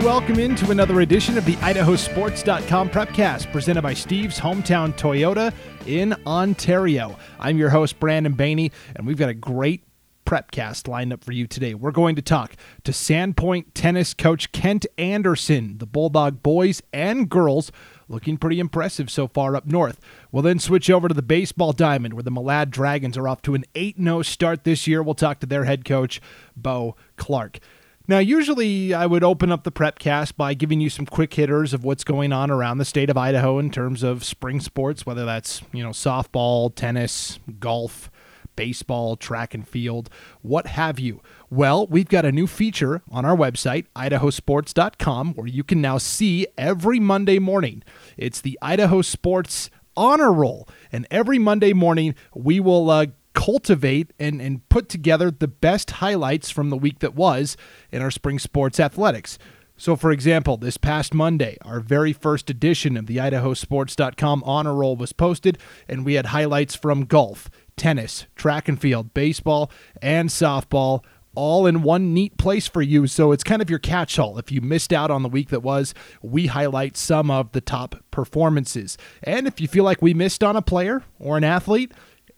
and welcome into another edition of the IdahoSports.com Prepcast, presented by Steve's Hometown Toyota in Ontario. I'm your host, Brandon Baney, and we've got a great Prepcast lined up for you today. We're going to talk to Sandpoint tennis coach Kent Anderson, the Bulldog boys and girls looking pretty impressive so far up north. We'll then switch over to the baseball diamond where the Malad Dragons are off to an 8 0 start this year. We'll talk to their head coach, Bo Clark. Now, usually I would open up the prepcast by giving you some quick hitters of what's going on around the state of Idaho in terms of spring sports, whether that's, you know, softball, tennis, golf, baseball, track and field, what have you. Well, we've got a new feature on our website, idahosports.com, where you can now see every Monday morning. It's the Idaho Sports Honor Roll. And every Monday morning, we will uh, cultivate and, and put together the best highlights from the week that was in our spring sports athletics. So, for example, this past Monday, our very first edition of the IdahoSports.com honor roll was posted, and we had highlights from golf, tennis, track and field, baseball, and softball, all in one neat place for you. So it's kind of your catch all. If you missed out on the week that was, we highlight some of the top performances. And if you feel like we missed on a player or an athlete,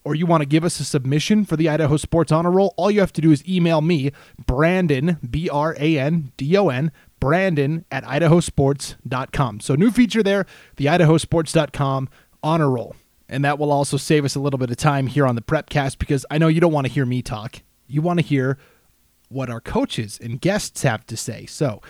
or you want to give us a submission for the Idaho Sports Honor Roll, all you have to do is email me, Brandon, B R A N D O N, Brandon at idahosports.com. So, new feature there, the idahosports.com honor roll. And that will also save us a little bit of time here on the Prepcast because I know you don't want to hear me talk. You want to hear what our coaches and guests have to say. So,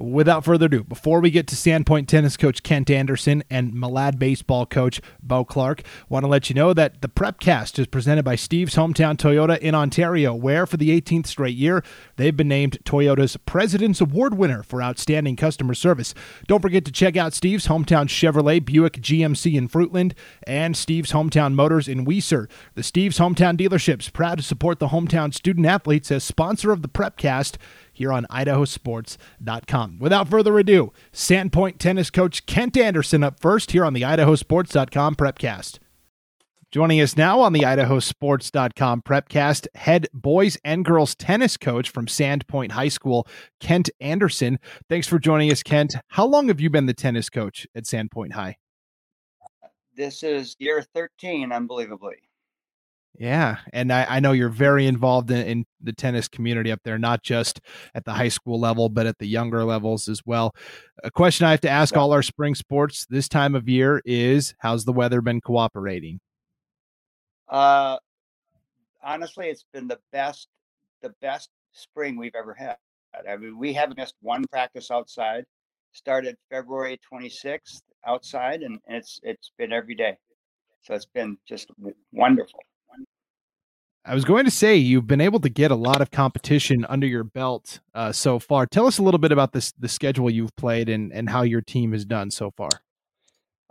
without further ado, before we get to Sandpoint tennis coach Kent Anderson and Malad baseball coach Bo Clark, want to let you know that the Prepcast is presented by Steve's Hometown Toyota in Ontario, where for the 18th straight year, they've been named Toyota's President's Award winner for outstanding customer service. Don't forget to check out Steve's Hometown Chevrolet, Buick, GMC in Fruitland, and Steve's Hometown Motors in Weiser. The Steve's Hometown dealerships proud to support the hometown student athletes as sponsor of the Prepcast here on idahosports.com. Without further ado, Sandpoint tennis coach Kent Anderson up first here on the idahosports.com prepcast. Joining us now on the idahosports.com prepcast, head boys and girls tennis coach from Sandpoint High School, Kent Anderson. Thanks for joining us, Kent. How long have you been the tennis coach at Sandpoint High? This is year 13, unbelievably. Yeah, and I, I know you're very involved in, in, the tennis community up there, not just at the high school level, but at the younger levels as well. A question I have to ask yeah. all our spring sports this time of year is: How's the weather been cooperating? Uh, honestly, it's been the best, the best spring we've ever had. I mean, we haven't missed one practice outside. Started February 26th outside, and it's it's been every day. So it's been just wonderful. I was going to say you've been able to get a lot of competition under your belt uh, so far. Tell us a little bit about this the schedule you've played and and how your team has done so far.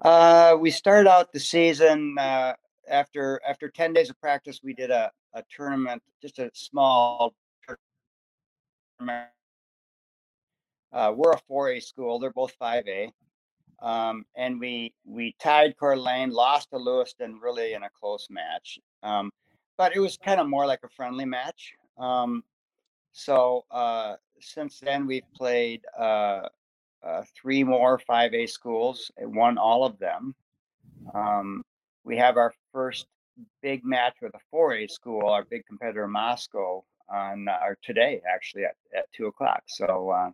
Uh, we started out the season uh, after after ten days of practice. We did a, a tournament, just a small tournament. Uh, we're a 4A school. They're both 5A. Um, and we we tied Coeur d'Alene, lost to Lewiston, really in a close match. Um, but it was kind of more like a friendly match. Um, so uh, since then, we've played uh, uh, three more 5A schools, won all of them. Um, we have our first big match with a 4A school, our big competitor Moscow, on uh, or today actually at, at two o'clock. So uh,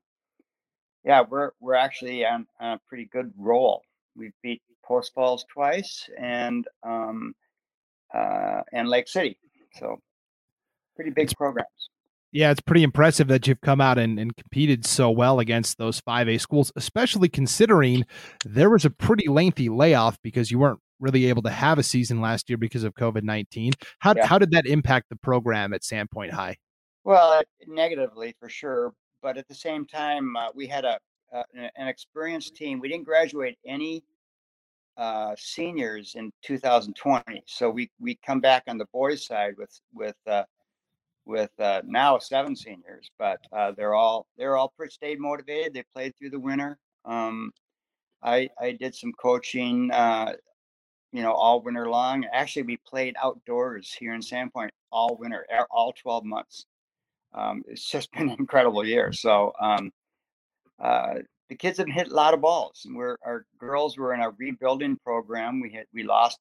yeah, we're we're actually on, on, a pretty good roll. We've beat Post Falls twice, and um, uh, and Lake City. So pretty big programs. Yeah, it's pretty impressive that you've come out and, and competed so well against those 5A schools, especially considering there was a pretty lengthy layoff because you weren't really able to have a season last year because of COVID 19. How, yeah. how did that impact the program at Sandpoint High? Well, negatively for sure. But at the same time, uh, we had a, uh, an experienced team. We didn't graduate any uh, seniors in 2020. So we we come back on the boys' side with with uh, with uh, now seven seniors, but uh, they're all they're all pretty stayed motivated. They played through the winter. Um, I I did some coaching, uh, you know, all winter long. Actually, we played outdoors here in Sandpoint all winter, all 12 months. Um, it's just been an incredible year. So um, uh, the kids have hit a lot of balls. And we're our girls were in a rebuilding program. We had we lost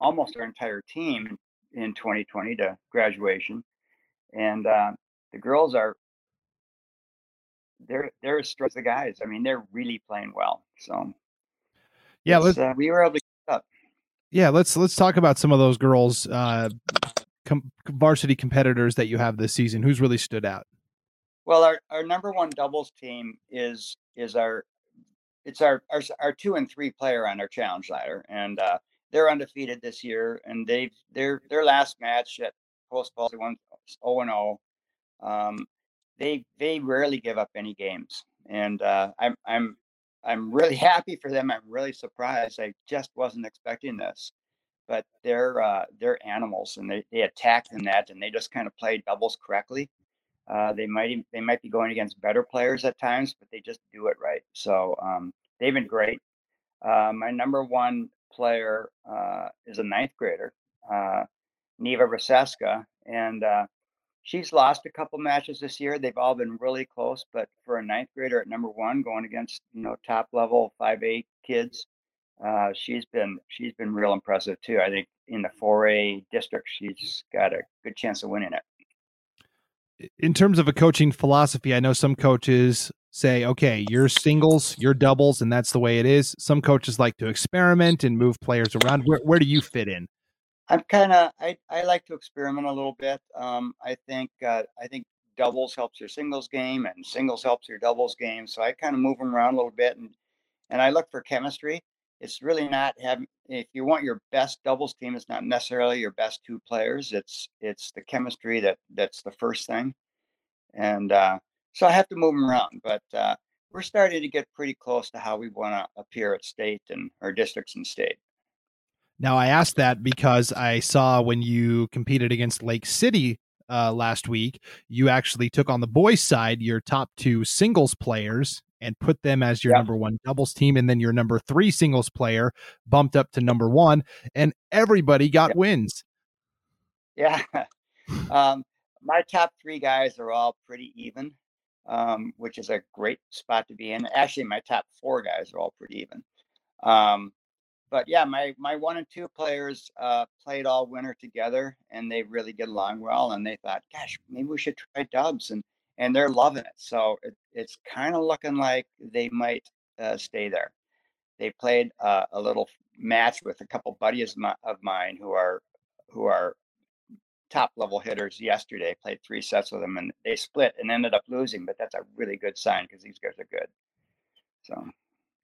almost our entire team in 2020 to graduation, and uh, the girls are they're they're as strong as the guys. I mean, they're really playing well. So yeah, let's, uh, we were able to keep up. Yeah, let's let's talk about some of those girls, uh, com- varsity competitors that you have this season. Who's really stood out? Well, our, our number one doubles team is is our it's our, our our two and three player on our challenge ladder, and uh, they're undefeated this year. And they've their their last match at Post Falls they won zero and zero. Um, they they rarely give up any games, and uh, I'm I'm I'm really happy for them. I'm really surprised. I just wasn't expecting this, but they're uh, they're animals, and they they attack the net, and they just kind of play doubles correctly. Uh, they might they might be going against better players at times, but they just do it right. So um, they've been great. Uh, my number one player uh, is a ninth grader, uh, Neva Raseska, and uh, she's lost a couple matches this year. They've all been really close, but for a ninth grader at number one, going against you know top level five eight kids, uh, she's been she's been real impressive too. I think in the four A district, she's got a good chance of winning it. In terms of a coaching philosophy, I know some coaches say, okay, you're singles, you're doubles, and that's the way it is. Some coaches like to experiment and move players around. Where, where do you fit in? I'm kind of I, I like to experiment a little bit. Um, I think uh, I think doubles helps your singles game and singles helps your doubles game. So I kind of move them around a little bit and and I look for chemistry. It's really not having if you want your best doubles team, it's not necessarily your best two players. It's it's the chemistry that that's the first thing. And uh, so I have to move them around. But uh, we're starting to get pretty close to how we want to appear at state and our districts and state. Now, I asked that because I saw when you competed against Lake City uh, last week, you actually took on the boys' side your top two singles players and put them as your yep. number one doubles team, and then your number three singles player bumped up to number one, and everybody got yep. wins. Yeah. Um, my top three guys are all pretty even, um, which is a great spot to be in. Actually, my top four guys are all pretty even. Um, but yeah, my my one and two players uh, played all winter together, and they really get along well. And they thought, gosh, maybe we should try dubs, and and they're loving it. So it, it's kind of looking like they might uh, stay there. They played uh, a little match with a couple buddies of mine who are who are top level hitters yesterday. Played three sets with them, and they split and ended up losing. But that's a really good sign because these guys are good. So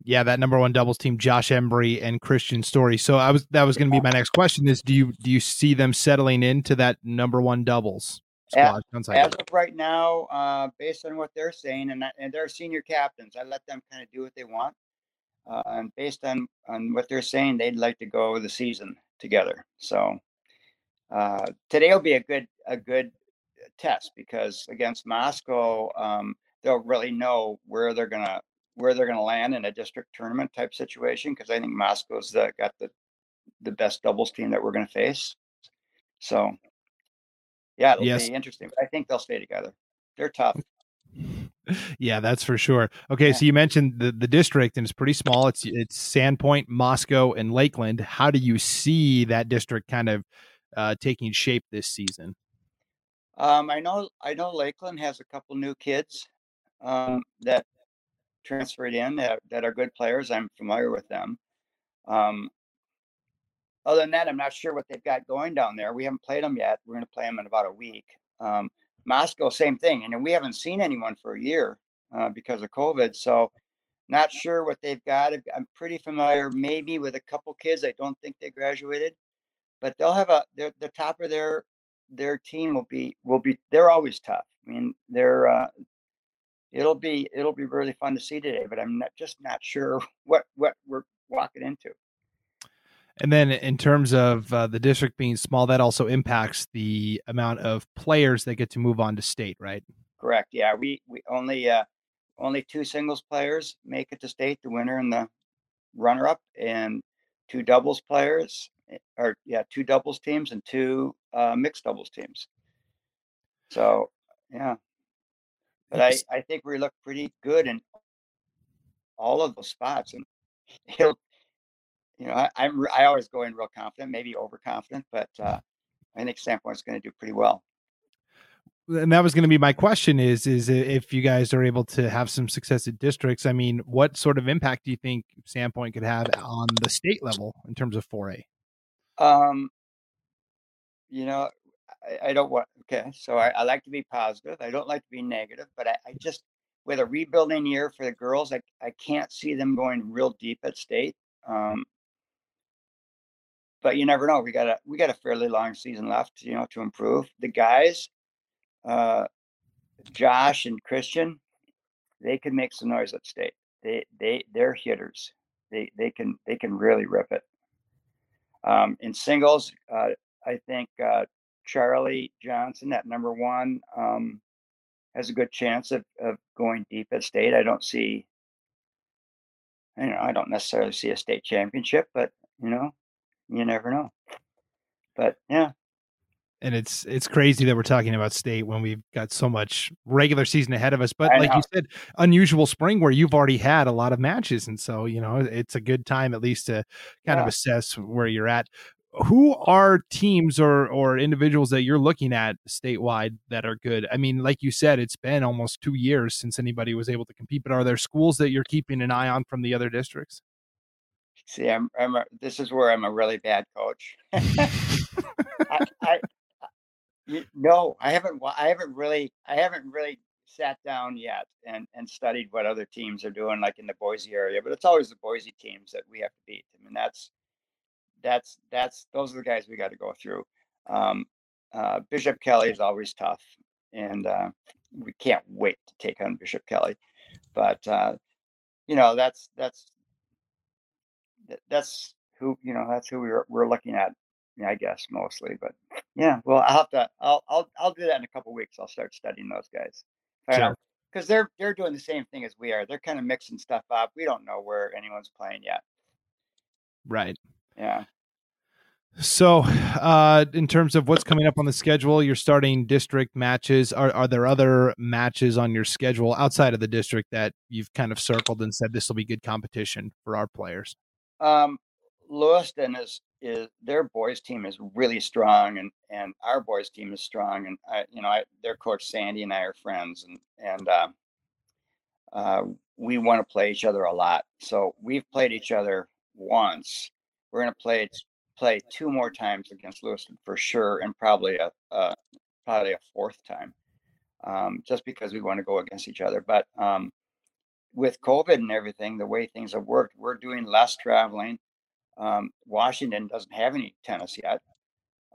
yeah, that number one doubles team, Josh Embry and Christian Story. So I was that was going to be my next question: is do you do you see them settling into that number one doubles squad? As, as of right now, uh, based on what they're saying, and and they're senior captains, I let them kind of do what they want, uh, and based on on what they're saying, they'd like to go the season together. So uh, today will be a good a good test because against Moscow, um, they'll really know where they're gonna where they're going to land in a district tournament type situation because I think Moscow's the, got the the best doubles team that we're going to face. So, yeah, it'll yes. be interesting. But I think they'll stay together. They're tough. yeah, that's for sure. Okay, yeah. so you mentioned the the district and it's pretty small. It's it's Sandpoint, Moscow, and Lakeland. How do you see that district kind of uh, taking shape this season? Um, I know I know Lakeland has a couple new kids um, that transferred in that, that are good players. I'm familiar with them. Um, other than that, I'm not sure what they've got going down there. We haven't played them yet. We're going to play them in about a week. Um, Moscow, same thing. And we haven't seen anyone for a year uh, because of COVID. So, not sure what they've got. I'm pretty familiar, maybe with a couple kids. I don't think they graduated, but they'll have a. The top of their their team will be will be. They're always tough. I mean, they're uh, it'll be it'll be really fun to see today. But I'm not just not sure what what we're walking into. And then, in terms of uh, the district being small, that also impacts the amount of players that get to move on to state, right? Correct. Yeah, we we only uh, only two singles players make it to state, the winner and the runner up, and two doubles players, eh, or yeah, two doubles teams and two uh, mixed doubles teams. So yeah, but I, I think we look pretty good. in all of those spots, and he'll, you know, I, I'm I always go in real confident, maybe overconfident, but uh, I think Sandpoint's going to do pretty well. And that was going to be my question: is is if you guys are able to have some success at districts? I mean, what sort of impact do you think Sandpoint could have on the state level in terms of 4A? Um, you know, I, I don't want. Okay, so I, I, like to be positive. I don't like to be negative, but I, I just with a rebuilding year for the girls, I I can't see them going real deep at state. Um, but you never know. We got a we got a fairly long season left, you know, to improve. The guys, uh, Josh and Christian, they can make some noise at state. They they they're hitters. They they can they can really rip it. Um, in singles, uh, I think uh, Charlie Johnson at number one um, has a good chance of, of going deep at state. I don't see, you know, I don't necessarily see a state championship, but you know, you never know. But yeah, and it's it's crazy that we're talking about state when we've got so much regular season ahead of us but I like know. you said unusual spring where you've already had a lot of matches and so you know it's a good time at least to kind yeah. of assess where you're at who are teams or or individuals that you're looking at statewide that are good i mean like you said it's been almost two years since anybody was able to compete but are there schools that you're keeping an eye on from the other districts see i'm, I'm a, this is where i'm a really bad coach I, I, you, no, I haven't. I haven't really. I haven't really sat down yet and and studied what other teams are doing, like in the Boise area. But it's always the Boise teams that we have to beat. I mean, that's that's that's those are the guys we got to go through. Um, uh, Bishop Kelly is always tough, and uh, we can't wait to take on Bishop Kelly. But uh, you know, that's that's that's who you know that's who we're we're looking at I guess mostly. But yeah, well, I'll have to. I'll I'll I'll do that in a couple weeks. I'll start studying those guys. Sure. Because they're they're doing the same thing as we are. They're kind of mixing stuff up. We don't know where anyone's playing yet. Right. Yeah. So, uh, in terms of what's coming up on the schedule, you're starting district matches. Are are there other matches on your schedule outside of the district that you've kind of circled and said this will be good competition for our players? Um, Lewiston is is their boys team is really strong and and our boys team is strong and I you know I their coach Sandy and I are friends and and uh, uh, we want to play each other a lot. So we've played each other once. We're going to play play two more times against Lewiston for sure and probably a, a probably a fourth time um, just because we want to go against each other. But um, with COVID and everything the way things have worked we're doing less traveling um, Washington doesn't have any tennis yet.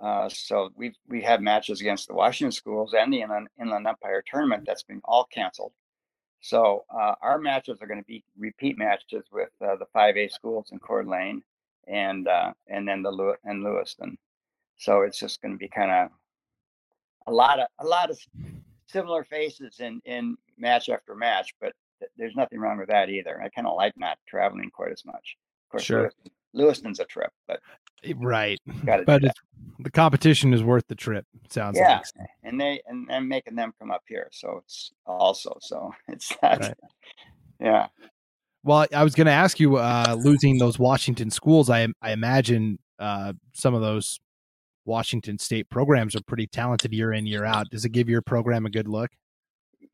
Uh, so we've we had matches against the Washington schools and the Inland, Inland Empire tournament that's been all canceled. So uh, our matches are going to be repeat matches with uh, the 5A schools in Coeur d'Alene and uh, and then the Lew- and Lewiston. So it's just going to be kind of a lot of a lot of similar faces in in match after match, but there's nothing wrong with that either. I kind of like not traveling quite as much. Of course, sure. Lewiston's a trip, but eh, right. But the competition is worth the trip. Sounds yeah, like. and they and I'm making them come up here, so it's also so it's that. Right. Yeah. Well, I was going to ask you, uh, losing those Washington schools. I I imagine uh, some of those Washington State programs are pretty talented year in year out. Does it give your program a good look?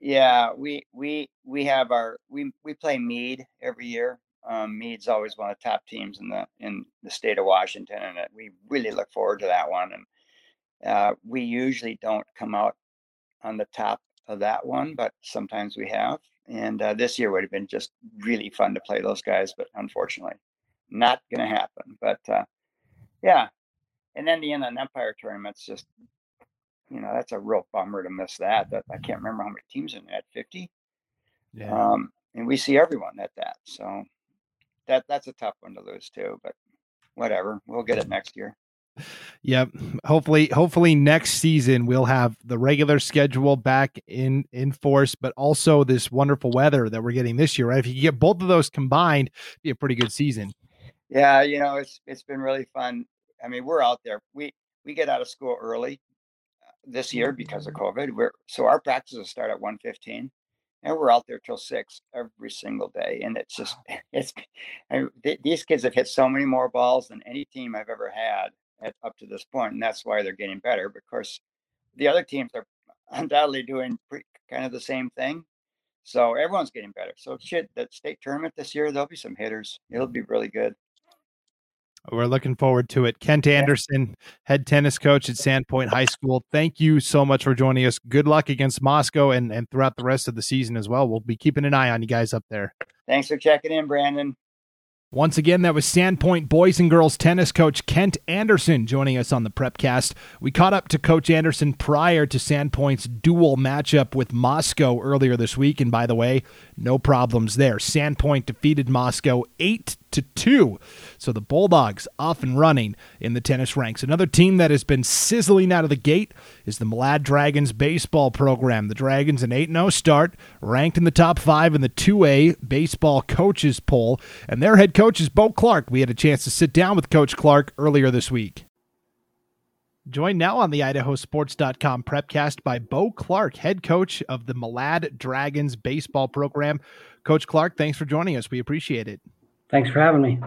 Yeah, we we we have our we we play Mead every year, um, Mead's always one of the top teams in the in the state of Washington, and it, we really look forward to that one. And uh, we usually don't come out on the top of that one, but sometimes we have. And uh, this year would have been just really fun to play those guys, but unfortunately, not going to happen. But uh, yeah, and then the Inland Empire tournament's just, you know, that's a real bummer to miss that. That I can't remember how many teams in that, fifty. Yeah. Um, and we see everyone at that. So that that's a tough one to lose too. But whatever, we'll get it next year. Yep. Hopefully, hopefully next season we'll have the regular schedule back in in force, but also this wonderful weather that we're getting this year. Right? If you get both of those combined, be a pretty good season. Yeah, you know, it's it's been really fun. I mean, we're out there. We we get out of school early this year because of mm-hmm. COVID. We're so our practices start at 1:15 and we're out there till six every single day. And it's just, it's, I, th- these kids have hit so many more balls than any team I've ever had at, up to this point, and that's why they're getting better. But of course, the other teams are undoubtedly doing pretty, kind of the same thing. So everyone's getting better. So shit, that state tournament this year, there'll be some hitters. It'll be really good. We're looking forward to it. Kent Anderson, head tennis coach at Sandpoint High School. Thank you so much for joining us. Good luck against Moscow and, and throughout the rest of the season as well. We'll be keeping an eye on you guys up there. Thanks for checking in, Brandon. Once again, that was Sandpoint boys and girls tennis coach Kent Anderson joining us on the Prepcast. We caught up to Coach Anderson prior to Sandpoint's dual matchup with Moscow earlier this week, and by the way, no problems there. Sandpoint defeated Moscow eight to two. So the Bulldogs off and running in the tennis ranks. Another team that has been sizzling out of the gate is the Malad Dragons baseball program. The Dragons an 8-0 start, ranked in the top 5 in the 2A baseball coaches poll, and their head coach is Bo Clark. We had a chance to sit down with Coach Clark earlier this week. Joined now on the IdahoSports.com prepcast by Bo Clark, head coach of the Malad Dragons baseball program. Coach Clark, thanks for joining us. We appreciate it. Thanks for having me.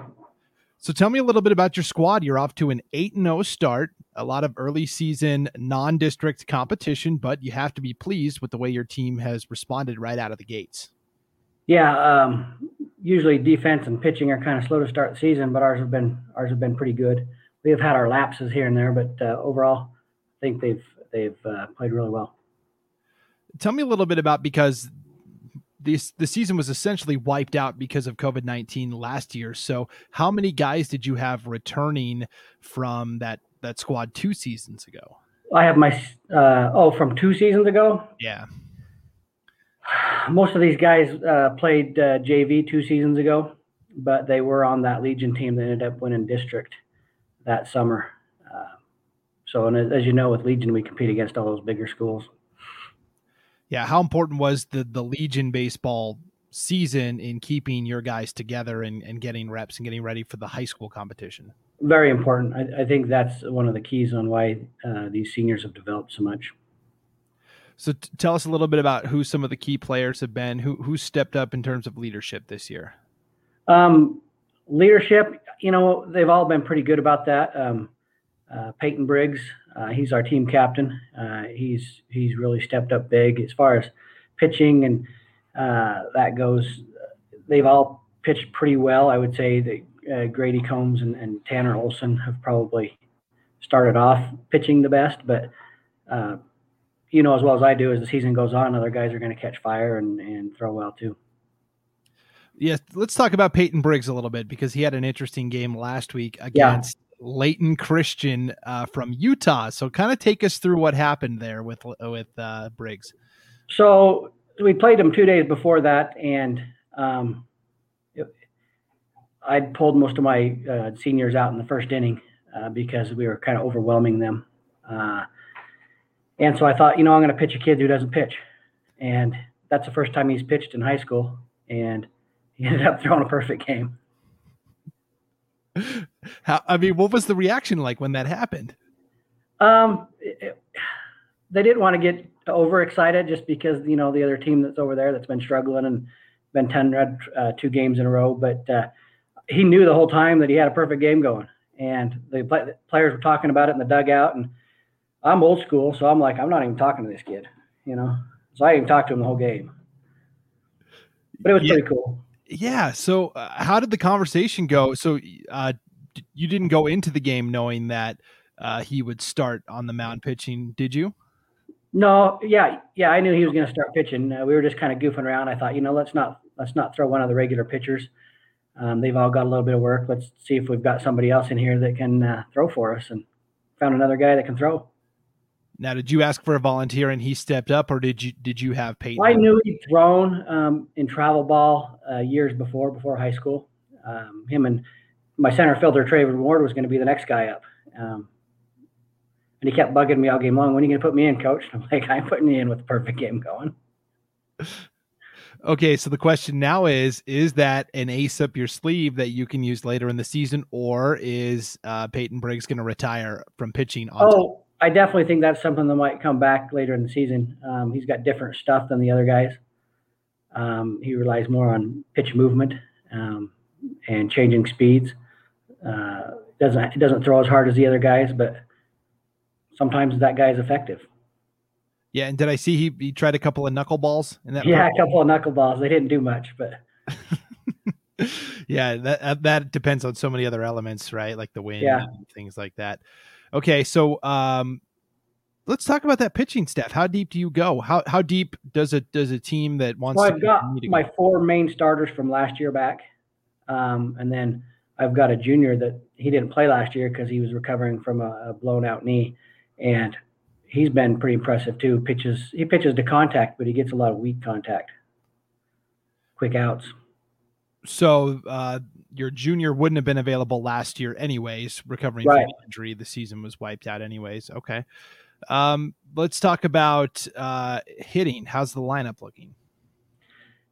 So tell me a little bit about your squad. You're off to an 8 0 start, a lot of early season non district competition, but you have to be pleased with the way your team has responded right out of the gates. Yeah, um, usually defense and pitching are kind of slow to start the season, but ours have been ours have been pretty good. We have had our lapses here and there, but uh, overall, I think they've they've uh, played really well. Tell me a little bit about because this the season was essentially wiped out because of COVID nineteen last year. So, how many guys did you have returning from that that squad two seasons ago? I have my uh, oh from two seasons ago. Yeah. Most of these guys uh, played uh, JV two seasons ago, but they were on that Legion team that ended up winning district that summer. Uh, so, and as you know, with Legion, we compete against all those bigger schools yeah, how important was the the Legion baseball season in keeping your guys together and, and getting reps and getting ready for the high school competition? Very important. I, I think that's one of the keys on why uh, these seniors have developed so much. So t- tell us a little bit about who some of the key players have been. Who who stepped up in terms of leadership this year? Um, leadership, you know, they've all been pretty good about that. Um, uh, Peyton Briggs, uh, he's our team captain. Uh, he's he's really stepped up big as far as pitching and uh, that goes. They've all pitched pretty well. I would say that uh, Grady Combs and, and, Tanner Olson have probably started off pitching the best, but uh, you know as well as I do, as the season goes on, other guys are going to catch fire and, and throw well too. Yes, let's talk about Peyton Briggs a little bit because he had an interesting game last week against Layton Christian uh, from Utah. So, kind of take us through what happened there with with uh, Briggs. So we played him two days before that, and um, I pulled most of my uh, seniors out in the first inning uh, because we were kind of overwhelming them. Uh, and so I thought, you know, I'm going to pitch a kid who doesn't pitch, and that's the first time he's pitched in high school, and he ended up throwing a perfect game. How, I mean, what was the reaction like when that happened? Um, it, they didn't want to get overexcited just because you know the other team that's over there that's been struggling and been ten red uh, two games in a row. But uh, he knew the whole time that he had a perfect game going, and the, play, the players were talking about it in the dugout. And I'm old school, so I'm like, I'm not even talking to this kid, you know. So I didn't talk to him the whole game, but it was yeah. pretty cool. Yeah. So, uh, how did the conversation go? So, uh, you didn't go into the game knowing that uh, he would start on the mound pitching, did you? No. Yeah. Yeah. I knew he was going to start pitching. Uh, we were just kind of goofing around. I thought, you know, let's not let's not throw one of the regular pitchers. Um, they've all got a little bit of work. Let's see if we've got somebody else in here that can uh, throw for us. And found another guy that can throw. Now, did you ask for a volunteer and he stepped up, or did you did you have Peyton? I knew he'd thrown um, in travel ball uh, years before, before high school. Um, him and my center fielder Trayvon Ward was going to be the next guy up. Um, and he kept bugging me all game long. When are you going to put me in, coach? I'm like, I'm putting you in with the perfect game going. Okay, so the question now is: Is that an ace up your sleeve that you can use later in the season, or is uh, Peyton Briggs going to retire from pitching? On oh, I definitely think that's something that might come back later in the season. Um, he's got different stuff than the other guys. Um, he relies more on pitch movement um, and changing speeds. Uh, doesn't it doesn't throw as hard as the other guys, but sometimes that guy is effective. Yeah, and did I see he, he tried a couple of knuckleballs in that? Yeah, a couple of knuckleballs. They didn't do much, but yeah, that that depends on so many other elements, right? Like the wind yeah. and things like that. Okay, so um, let's talk about that pitching staff. How deep do you go? How how deep does it does a team that wants? Well, I've got my go? four main starters from last year back, um, and then I've got a junior that he didn't play last year because he was recovering from a, a blown out knee, and he's been pretty impressive too. Pitches he pitches to contact, but he gets a lot of weak contact, quick outs. So uh, your junior wouldn't have been available last year, anyways. Recovering right. from injury, the season was wiped out, anyways. Okay. Um, let's talk about uh, hitting. How's the lineup looking?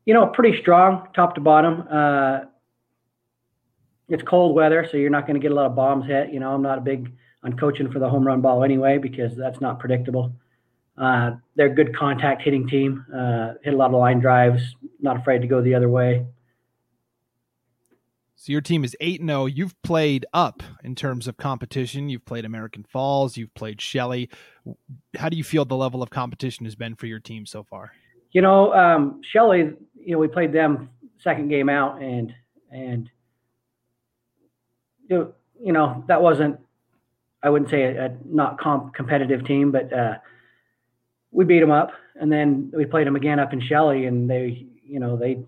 You know, pretty strong, top to bottom. Uh, it's cold weather, so you're not going to get a lot of bombs hit. You know, I'm not a big on coaching for the home run ball anyway because that's not predictable. Uh, they're a good contact hitting team. Uh, hit a lot of line drives. Not afraid to go the other way. So your team is eight and zero. Oh. You've played up in terms of competition. You've played American Falls. You've played Shelley. How do you feel the level of competition has been for your team so far? You know, um, Shelley. You know, we played them second game out, and and you know that wasn't I wouldn't say a, a not comp competitive team, but uh, we beat them up, and then we played them again up in Shelley, and they, you know, they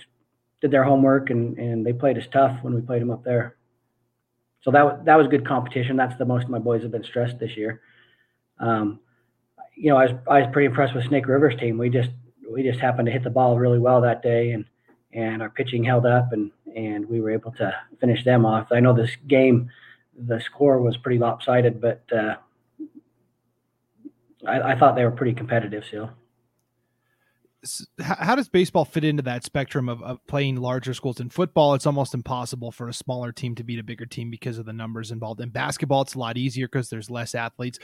did their homework and and they played us tough when we played them up there. So that that was good competition. That's the most my boys have been stressed this year. Um, you know, I was I was pretty impressed with Snake River's team. We just we just happened to hit the ball really well that day, and and our pitching held up, and and we were able to finish them off. I know this game the score was pretty lopsided, but uh, I, I, thought they were pretty competitive still. How does baseball fit into that spectrum of, of, playing larger schools? In football, it's almost impossible for a smaller team to beat a bigger team because of the numbers involved. In basketball, it's a lot easier because there's less athletes.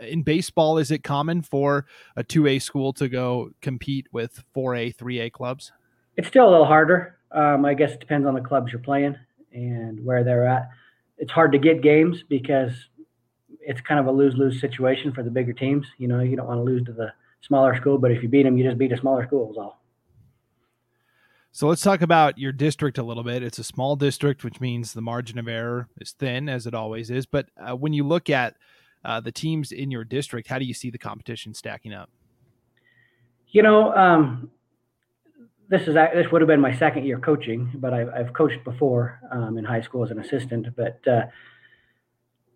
In baseball, is it common for a 2A school to go compete with 4A, 3A clubs? It's still a little harder. Um, I guess it depends on the clubs you're playing and where they're at it's hard to get games because it's kind of a lose lose situation for the bigger teams. You know, you don't want to lose to the smaller school, but if you beat them, you just beat a smaller school. Is all. So let's talk about your district a little bit. It's a small district, which means the margin of error is thin, as it always is. But uh, when you look at uh, the teams in your district, how do you see the competition stacking up? You know, um, this is this would have been my second year coaching, but I've, I've coached before um, in high school as an assistant. But uh,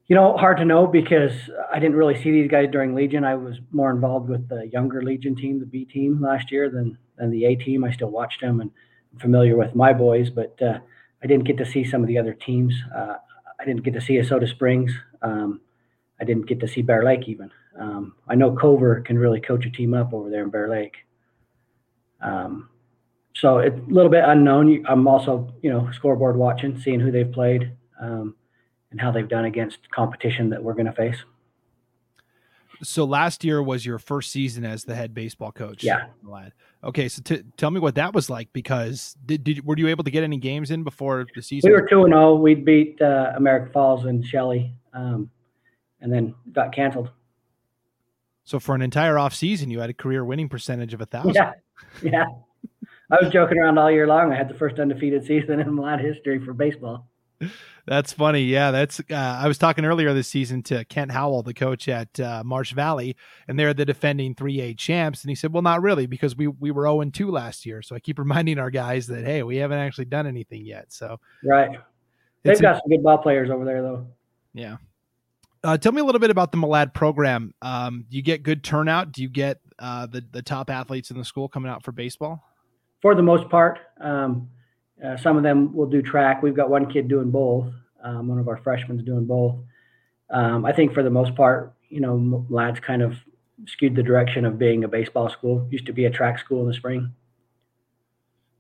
you know, hard to know because I didn't really see these guys during Legion. I was more involved with the younger Legion team, the B team last year, than than the A team. I still watched them and I'm familiar with my boys, but uh, I didn't get to see some of the other teams. Uh, I didn't get to see Soda Springs. Um, I didn't get to see Bear Lake even. Um, I know Cover can really coach a team up over there in Bear Lake. Um, so it's a little bit unknown. I'm also, you know, scoreboard watching, seeing who they've played um, and how they've done against competition that we're going to face. So last year was your first season as the head baseball coach. Yeah. Lad. Okay, so t- tell me what that was like because did, did were you able to get any games in before the season? We were two and zero. Oh. We beat uh, American Falls and Shelley, um, and then got canceled. So for an entire off season, you had a career winning percentage of a thousand. Yeah, yeah. I was joking around all year long. I had the first undefeated season in Malad history for baseball. That's funny. Yeah, that's. Uh, I was talking earlier this season to Kent Howell, the coach at uh, Marsh Valley, and they're the defending 3A champs. And he said, "Well, not really, because we we were 0 2 last year." So I keep reminding our guys that hey, we haven't actually done anything yet. So right, they've got some good ball players over there, though. Yeah. Uh, tell me a little bit about the Malad program. Um, do you get good turnout? Do you get uh, the the top athletes in the school coming out for baseball? for the most part. Um, uh, some of them will do track. We've got one kid doing both. Um, one of our freshmen is doing both. Um, I think for the most part, you know, lads kind of skewed the direction of being a baseball school. Used to be a track school in the spring.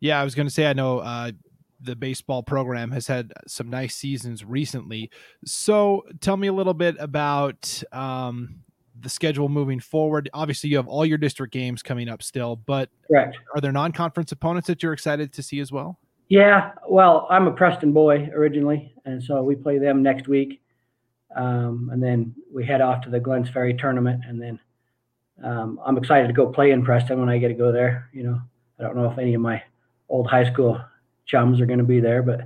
Yeah, I was going to say I know uh, the baseball program has had some nice seasons recently. So tell me a little bit about um, the schedule moving forward? Obviously, you have all your district games coming up still, but Correct. are there non-conference opponents that you're excited to see as well? Yeah, well, I'm a Preston boy originally, and so we play them next week, um, and then we head off to the Glens Ferry tournament, and then um, I'm excited to go play in Preston when I get to go there. You know, I don't know if any of my old high school chums are going to be there, but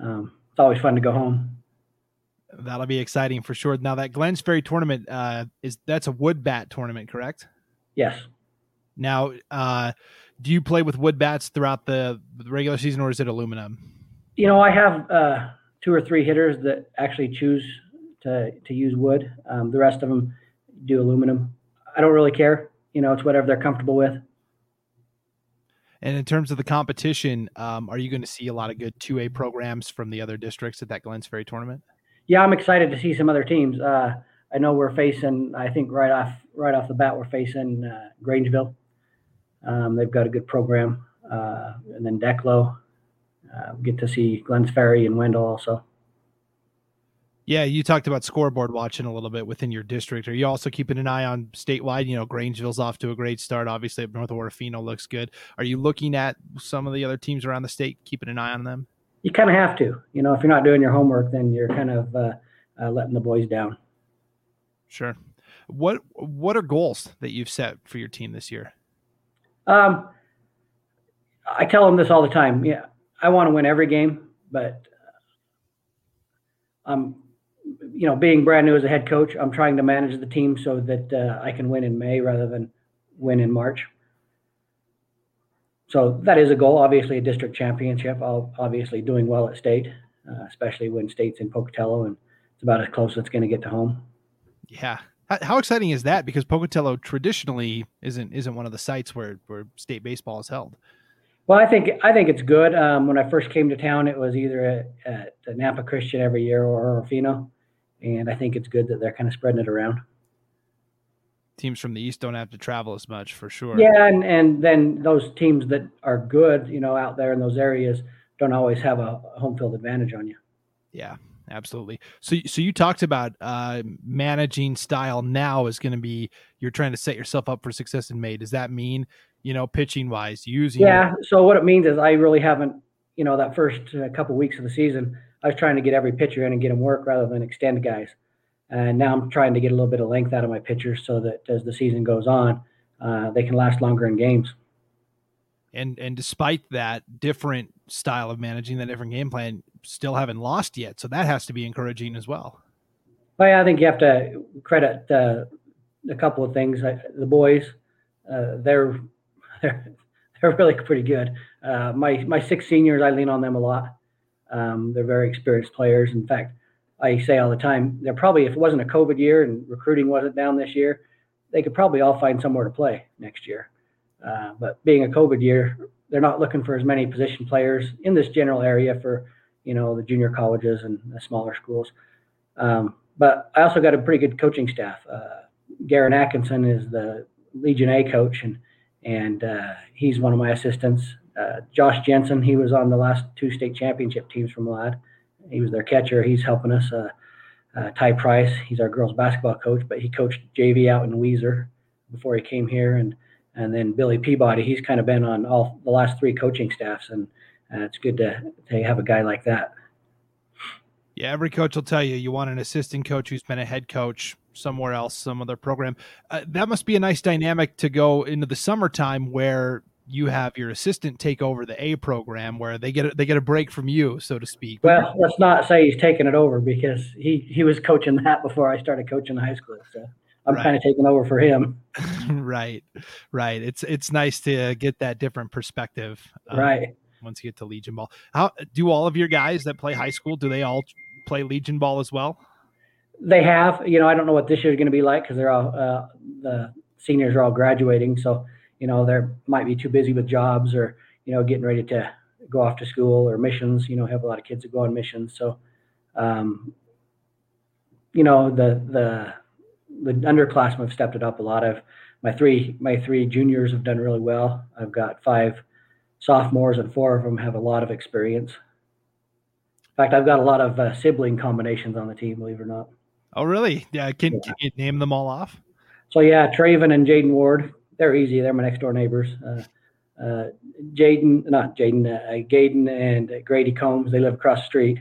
um, it's always fun to go home. That'll be exciting for sure. Now that Glens Ferry tournament uh, is that's a wood bat tournament, correct? Yes. Now, uh, do you play with wood bats throughout the, regular season, or is it aluminum? You know, I have uh, two or three hitters that actually choose to to use wood. Um, the rest of them do aluminum. I don't really care. You know, it's whatever they're comfortable with. And in terms of the competition, um, are you going to see a lot of good two A programs from the other districts at that Glens Ferry tournament? Yeah, I'm excited to see some other teams. Uh, I know we're facing. I think right off right off the bat, we're facing uh, Grangeville. Um, they've got a good program, uh, and then Declo. Uh, get to see Glens Ferry and Wendell also. Yeah, you talked about scoreboard watching a little bit within your district. Are you also keeping an eye on statewide? You know, Grangeville's off to a great start. Obviously, North Orofino looks good. Are you looking at some of the other teams around the state, keeping an eye on them? You kind of have to. You know, if you're not doing your homework, then you're kind of uh, uh, letting the boys down. Sure. What What are goals that you've set for your team this year? Um, I tell them this all the time. Yeah, I want to win every game, but I'm, you know, being brand new as a head coach, I'm trying to manage the team so that uh, I can win in May rather than win in March. So that is a goal. Obviously, a district championship. I'll obviously doing well at state, uh, especially when state's in Pocatello, and it's about as close as it's going to get to home. Yeah, how exciting is that? Because Pocatello traditionally isn't isn't one of the sites where where state baseball is held. Well, I think I think it's good. Um, when I first came to town, it was either at, at Nampa Christian every year or Orofino, and I think it's good that they're kind of spreading it around. Teams from the east don't have to travel as much for sure. Yeah, and and then those teams that are good, you know, out there in those areas, don't always have a home field advantage on you. Yeah, absolutely. So, so you talked about uh, managing style now is going to be you're trying to set yourself up for success in May. Does that mean you know pitching wise using? Yeah. So what it means is I really haven't you know that first uh, couple weeks of the season I was trying to get every pitcher in and get them work rather than extend guys, and now I'm trying to get a little bit of length out of my pitchers so that as the season goes on, uh, they can last longer in games. And and despite that different style of managing, that different game plan, still haven't lost yet. So that has to be encouraging as well. Well, yeah, I think you have to credit uh, a couple of things. The boys, uh, they're, they're they're really pretty good. Uh, my my six seniors, I lean on them a lot. Um, they're very experienced players. In fact, I say all the time, they're probably if it wasn't a COVID year and recruiting wasn't down this year, they could probably all find somewhere to play next year. Uh, but being a COVID year, they're not looking for as many position players in this general area for you know the junior colleges and the smaller schools. Um, but I also got a pretty good coaching staff. Uh, Garen Atkinson is the Legion A coach, and and uh, he's one of my assistants. Uh, Josh Jensen, he was on the last two state championship teams from Lad. He was their catcher. He's helping us. Uh, uh, Ty Price, he's our girls basketball coach, but he coached JV out in Weiser before he came here, and and then Billy Peabody, he's kind of been on all the last three coaching staffs, and uh, it's good to, to have a guy like that. Yeah, every coach will tell you you want an assistant coach who's been a head coach somewhere else, some other program. Uh, that must be a nice dynamic to go into the summertime where you have your assistant take over the A program, where they get a, they get a break from you, so to speak. Well, let's not say he's taking it over because he he was coaching that before I started coaching high school. So I'm right. kind of taking over for him. right, right. It's it's nice to get that different perspective. Um, right. Once you get to Legion ball, how do all of your guys that play high school? Do they all play Legion ball as well? They have. You know, I don't know what this year is going to be like because they're all uh, the seniors are all graduating. So you know, they might be too busy with jobs or you know getting ready to go off to school or missions. You know, have a lot of kids that go on missions. So, um, you know, the the the underclassmen have stepped it up a lot. Of my three my three juniors have done really well. I've got five sophomores and four of them have a lot of experience. In fact, I've got a lot of uh, sibling combinations on the team, believe it or not. Oh, really? Yeah. Can, yeah. can you name them all off? so yeah, Traven and Jaden Ward, they're easy. They're my next door neighbors. Uh, uh, Jaden, not Jaden, uh, Gaden and Grady Combs, they live across the street.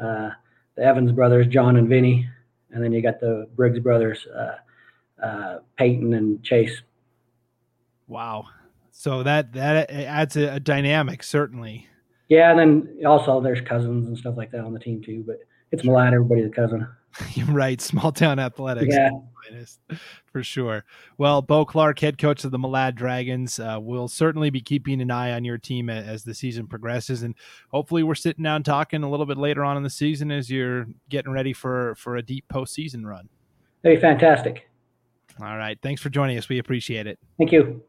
Uh, the Evans brothers, John and Vinny, and then you got the Briggs brothers, uh, uh, Peyton and Chase. Wow. So that that adds a, a, dynamic, certainly. Yeah, and then also there's cousins and stuff like that on the team too. But it's Malad, everybody's a cousin. You're right. Small town athletics. Yeah. For sure. Well, Bo Clark, head coach of the Malad Dragons, uh, will certainly be keeping an eye on your team as the season progresses, and hopefully, we're sitting down talking a little bit later on in the season as you're getting ready for for a deep postseason run. Hey, fantastic. All right. Thanks for joining us. We appreciate it. Thank you.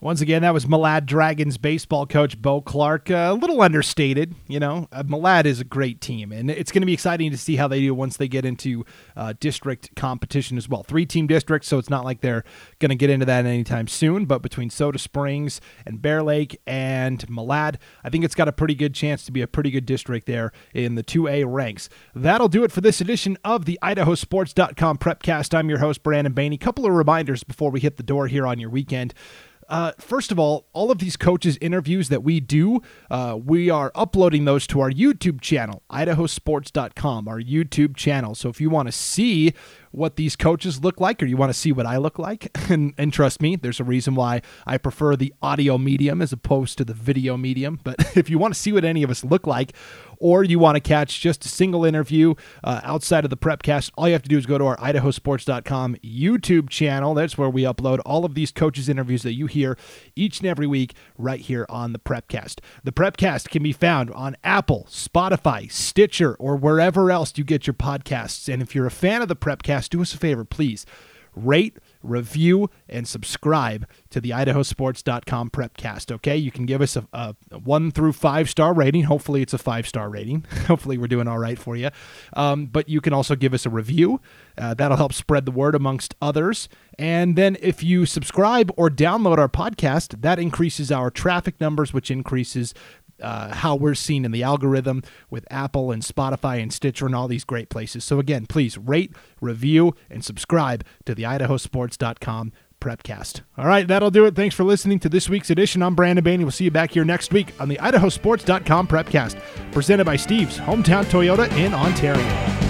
Once again, that was Malad Dragons baseball coach Bo Clark. Uh, a little understated, you know. Uh, Malad is a great team, and it's going to be exciting to see how they do once they get into uh, district competition as well. Three team districts, so it's not like they're going to get into that anytime soon. But between Soda Springs and Bear Lake and Malad, I think it's got a pretty good chance to be a pretty good district there in the 2A ranks. That'll do it for this edition of the IdahoSports.com Prepcast. I'm your host, Brandon Baney. Couple of reminders before we hit the door here on your weekend. Uh, first of all, all of these coaches' interviews that we do, uh, we are uploading those to our YouTube channel, idahosports.com, our YouTube channel. So if you want to see what these coaches look like or you want to see what I look like, and, and trust me, there's a reason why I prefer the audio medium as opposed to the video medium. But if you want to see what any of us look like, or you want to catch just a single interview uh, outside of the prepcast, all you have to do is go to our idahosports.com YouTube channel. That's where we upload all of these coaches' interviews that you hear each and every week right here on the prepcast. The prepcast can be found on Apple, Spotify, Stitcher, or wherever else you get your podcasts. And if you're a fan of the prepcast, do us a favor, please rate, review, and subscribe to the idahosports.com prepcast. Okay, you can give us a, a, one through five star rating. Hopefully, it's a five star rating. Hopefully, we're doing all right for you. Um, but you can also give us a review. Uh, that'll help spread the word amongst others. And then if you subscribe or download our podcast, that increases our traffic numbers, which increases uh, how we're seen in the algorithm with Apple and Spotify and Stitcher and all these great places. So, again, please rate, review, and subscribe to the idahosports.com Prepcast. All right, that'll do it. Thanks for listening to this week's edition. I'm Brandon Baney. We'll see you back here next week on the idahosports.com Prepcast, presented by Steve's Hometown Toyota in Ontario.